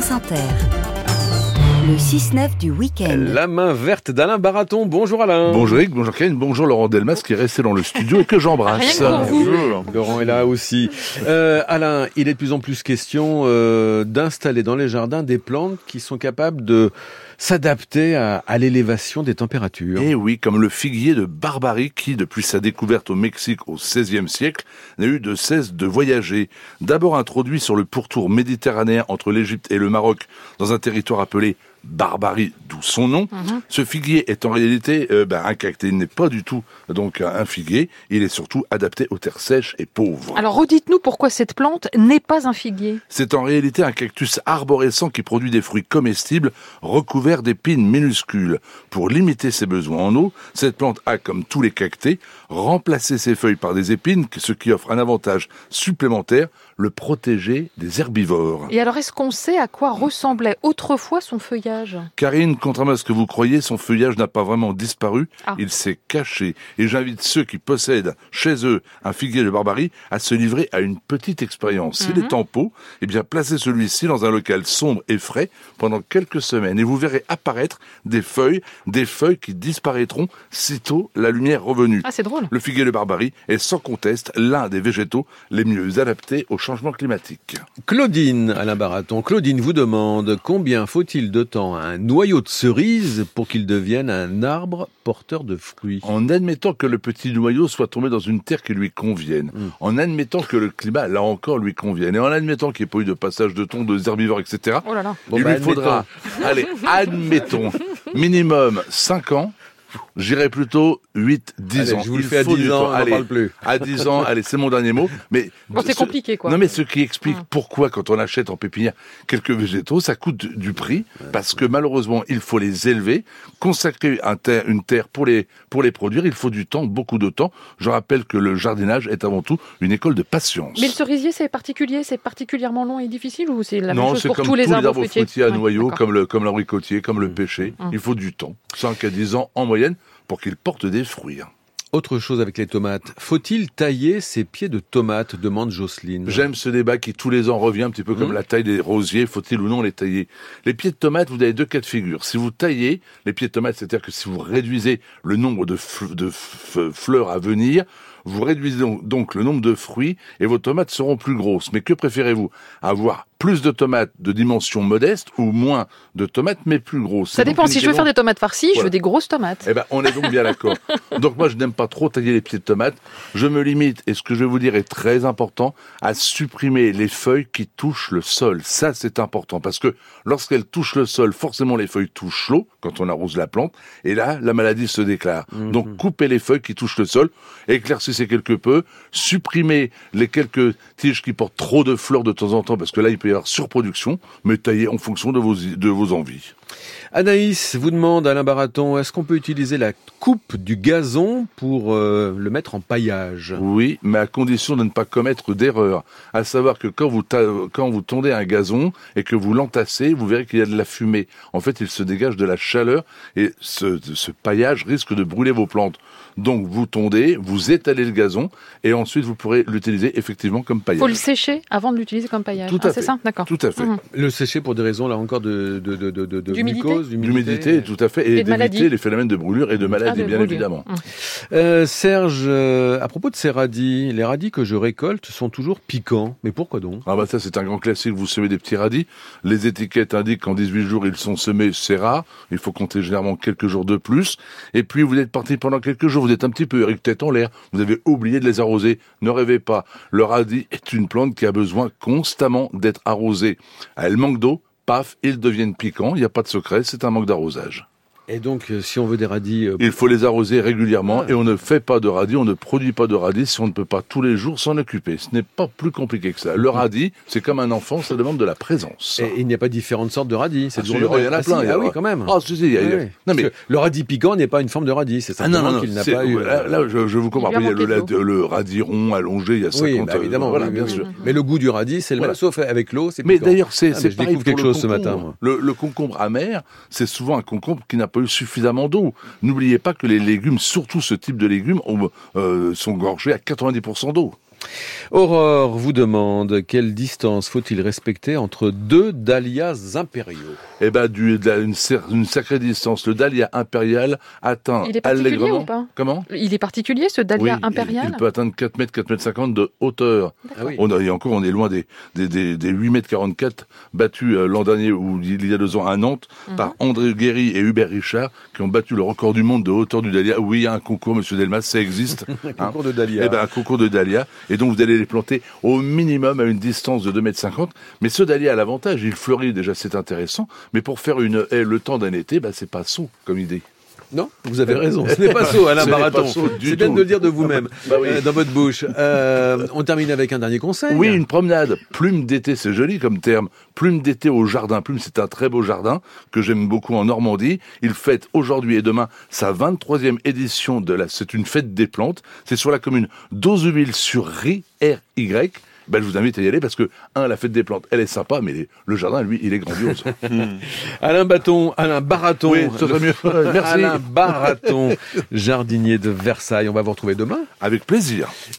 France Inter. Le 6-9 du week-end. La main verte d'Alain Baraton. Bonjour Alain. Bonjour Eric, bonjour Ken, bonjour Laurent Delmas qui est resté dans le studio et que j'embrasse. Laurent est là aussi. Euh, Alain, il est de plus en plus question euh, d'installer dans les jardins des plantes qui sont capables de s'adapter à, l'élévation des températures. Et oui, comme le figuier de Barbarie qui, depuis sa découverte au Mexique au XVIe siècle, n'a eu de cesse de voyager. D'abord introduit sur le pourtour méditerranéen entre l'Égypte et le Maroc, dans un territoire appelé barbarie, son nom. Mhm. Ce figuier est en réalité euh, ben, un cactus, il n'est pas du tout donc un figuier, il est surtout adapté aux terres sèches et pauvres. Alors redites-nous pourquoi cette plante n'est pas un figuier. C'est en réalité un cactus arborescent qui produit des fruits comestibles recouverts d'épines minuscules. Pour limiter ses besoins en eau, cette plante a, comme tous les cactés, remplacé ses feuilles par des épines, ce qui offre un avantage supplémentaire, le protéger des herbivores. Et alors est-ce qu'on sait à quoi ressemblait autrefois son feuillage? Karine, contrairement à ce que vous croyez, son feuillage n'a pas vraiment disparu, Ah. il s'est caché. Et j'invite ceux qui possèdent chez eux un figuier de barbarie à se livrer à une petite expérience. S'il Mhm. est en pot, eh bien placez celui-ci dans un local sombre et frais pendant quelques semaines et vous verrez apparaître des feuilles, des feuilles qui disparaîtront sitôt la lumière revenue. Ah c'est drôle. Le figuier de barbarie est sans conteste l'un des végétaux les mieux adaptés au changement climatique. Claudine, Alain Baraton, Claudine vous demande combien faut-il de temps à un noyau de cerise pour qu'il devienne un arbre porteur de fruits En admettant que le petit noyau soit tombé dans une terre qui lui convienne, Mm. en admettant que le climat, là encore, lui convienne, et en admettant qu'il n'y ait pas eu de passage de thon, de herbivores, etc., Oh là là. Bon, il bah, lui faudra, allez, admettons, minimum 5 ans, j'irais plutôt 8, 10 Allez, ans. je vous le fais à faut 10 du ans, on Allez, parle plus. à 10 ans, allez, c'est mon dernier mot, mais... Bon, c'est ce- compliqué quoi. Non mais ce qui explique Hum. pourquoi quand on achète en pépinière quelques végétaux, ça coûte du- prix parce que malheureusement il faut les élever, consacrer un terre- une terre pour les pour les produire, il faut du temps, beaucoup de temps. Je rappelle que le jardinage est avant tout une école de patience. Mais le cerisier c'est particulier, c'est particulièrement long et difficile ou c'est la non, même chose c'est pour comme tous les arbres fruitiers, fruitiers à Ouais, noyaux, comme le comme l'abricotier, comme le Mmh. pêcher. Hum. Il faut du temps, 5 à 10 ans en moyenne pour qu'ils portent des fruits. Autre chose avec les tomates. Faut-il tailler ses pieds de tomates? Demande Jocelyne. J'aime ce débat qui tous les ans revient un petit peu comme Mhm. la taille des rosiers, faut-il ou non les tailler? Les pieds de tomates, vous avez deux cas de figure. Si vous taillez les pieds de tomates, c'est-à-dire que si vous réduisez le nombre de, fleurs à venir, vous réduisez donc, le nombre de fruits et vos tomates seront plus grosses. Mais que préférez-vous? Avoir plus de tomates de dimension modeste ou moins de tomates mais plus grosses? Ça dépend. Si je veux faire des tomates farcies, je veux des grosses tomates. eh ben, on est donc bien d'accord. Donc moi, je n'aime pas trop tailler les pieds de tomates. Je me limite, et ce que je vais vous dire est très important, à supprimer les feuilles qui touchent le sol. Ça, c'est important, parce que lorsqu'elles touchent le sol, forcément, les feuilles touchent l'eau, quand on arrose la plante, et là, la maladie se déclare. Donc, coupez les feuilles qui touchent le sol, éclaircissez quelque peu, supprimez les quelques tiges qui portent trop de fleurs de temps en temps, parce que là, il peut y avoir surproduction, mais taillez en fonction de vos, de vos envies. Anaïs vous demande, Alain Baraton, est-ce qu'on peut utiliser la coupe du gazon pour euh, le mettre en paillage? Oui, mais à condition de ne pas commettre d'erreur. À savoir que quand vous, quand vous tondez un gazon et que vous l'entassez, vous verrez qu'il y a de la fumée. En fait, il se dégage de la chaleur et ce, ce paillage risque de brûler vos plantes. Donc, vous tondez, vous étalez le gazon et ensuite vous pourrez l'utiliser effectivement comme paillage. Faut le sécher avant de l'utiliser comme paillage. Tout Ah, à c'est fait. ça, d'accord. Tout à fait. Mhm. Le sécher pour des raisons là encore de, de, de, de, de- de D'humidité mucose, D'humidité, tout à fait, et, maladie. d'éviter les phénomènes de brûlure et de maladie, Ah, de bien brûlure. évidemment. Mhm. Euh, Serge, euh, à propos de ces radis, les radis que je récolte sont toujours piquants. Mais pourquoi donc? Ah bah ça c'est un grand classique, vous semez des petits radis, les étiquettes indiquent qu'en 18 jours ils sont semés, c'est rare, il faut compter généralement quelques jours de plus, et puis vous êtes parti pendant quelques jours, vous êtes un petit peu Eric tête en l'air, vous avez oublié de les arroser, ne rêvez pas, le radis est une plante qui a besoin constamment d'être arrosée, elle manque d'eau, paf, ils deviennent piquants, il n'y a pas de secret, c'est un manque d'arrosage. Et donc, euh, si on veut des radis, euh, Il faut les arroser régulièrement Ah. et on ne fait pas de radis, on ne produit pas de radis si on ne peut pas tous les jours s'en occuper. Ce n'est pas plus compliqué que ça. Le radis, c'est comme un enfant, ça demande de la présence. et il n'y a pas différentes sortes de radis. C'est Ah, toujours il y en a Ah, plein, Ah oui, quand même. Ah, si, si, il y a- il y a- Oui, oui. Non, mais le radis piquant n'est pas une forme de radis, c'est Ah simplement non, non, qu'il n'a pas eu. là, euh, je, vous comprends. Il y a le, radis rond allongé, il y a 50. oui, bah, évidemment, voilà, bien sûr. Mais le goût du radis, c'est le même, sauf avec l'eau, c'est Mais d'ailleurs, c'est Ah, je découvre quelque chose ce matin, le concombre amer, c'est souvent un concombre qui n'a pas suffisamment d'eau. N'oubliez pas que les légumes, surtout ce type de légumes, euh, sont gorgés à 90% d'eau. Aurore vous demande quelle distance faut-il respecter entre deux dahlias impériaux? Eh ben, du, une, une sacrée distance. Le dahlia impérial atteint Il est particulier allègrement. ou pas? Comment? Il est particulier ce dahlia Oui, impérial? il, peut atteindre 4 mètres, 4 mètres 50 de hauteur. Ah oui. On a, et encore, on est loin des, des, des, des 8 mètres 44 battus euh, l'an dernier ou il y a deux ans à Nantes Mhm. par André Guéry et Hubert Richard qui ont battu le record du monde de hauteur du dahlia. Oui, il y a un concours, monsieur Delmas, ça existe. Un Hein. concours de dahlias. Eh ben, un concours de dahlia. Et donc, vous allez les planter au minimum à une distance de 2,50 mètres. Mais ce dahlia a l'avantage, il fleurit déjà, c'est intéressant. Mais pour faire une haie le temps d'un été, bah, c'est pas saut comme idée. Non, vous avez raison. Ce n'est pas saut, Alain Baraton. C'est bien de le dire de vous-même, Bah oui. euh, dans votre bouche. Euh, on termine avec un dernier conseil. Oui, une promenade. Plume d'été, c'est joli comme terme. Plume d'été au jardin. Plume, c'est un très beau jardin que j'aime beaucoup en Normandie. Il fête aujourd'hui et demain sa 23e édition de la, c'est une fête des plantes. C'est sur la commune d'Ozeville sur Ry, R-Y. Ben, je vous invite à y aller parce que, un, la fête des plantes, elle est sympa, mais les- le jardin, lui, il est grandiose. Alain Bâton, Alain Baraton. oui, ça serait mieux. Merci. Alain Baraton, jardinier de Versailles. On va vous retrouver demain. Avec plaisir.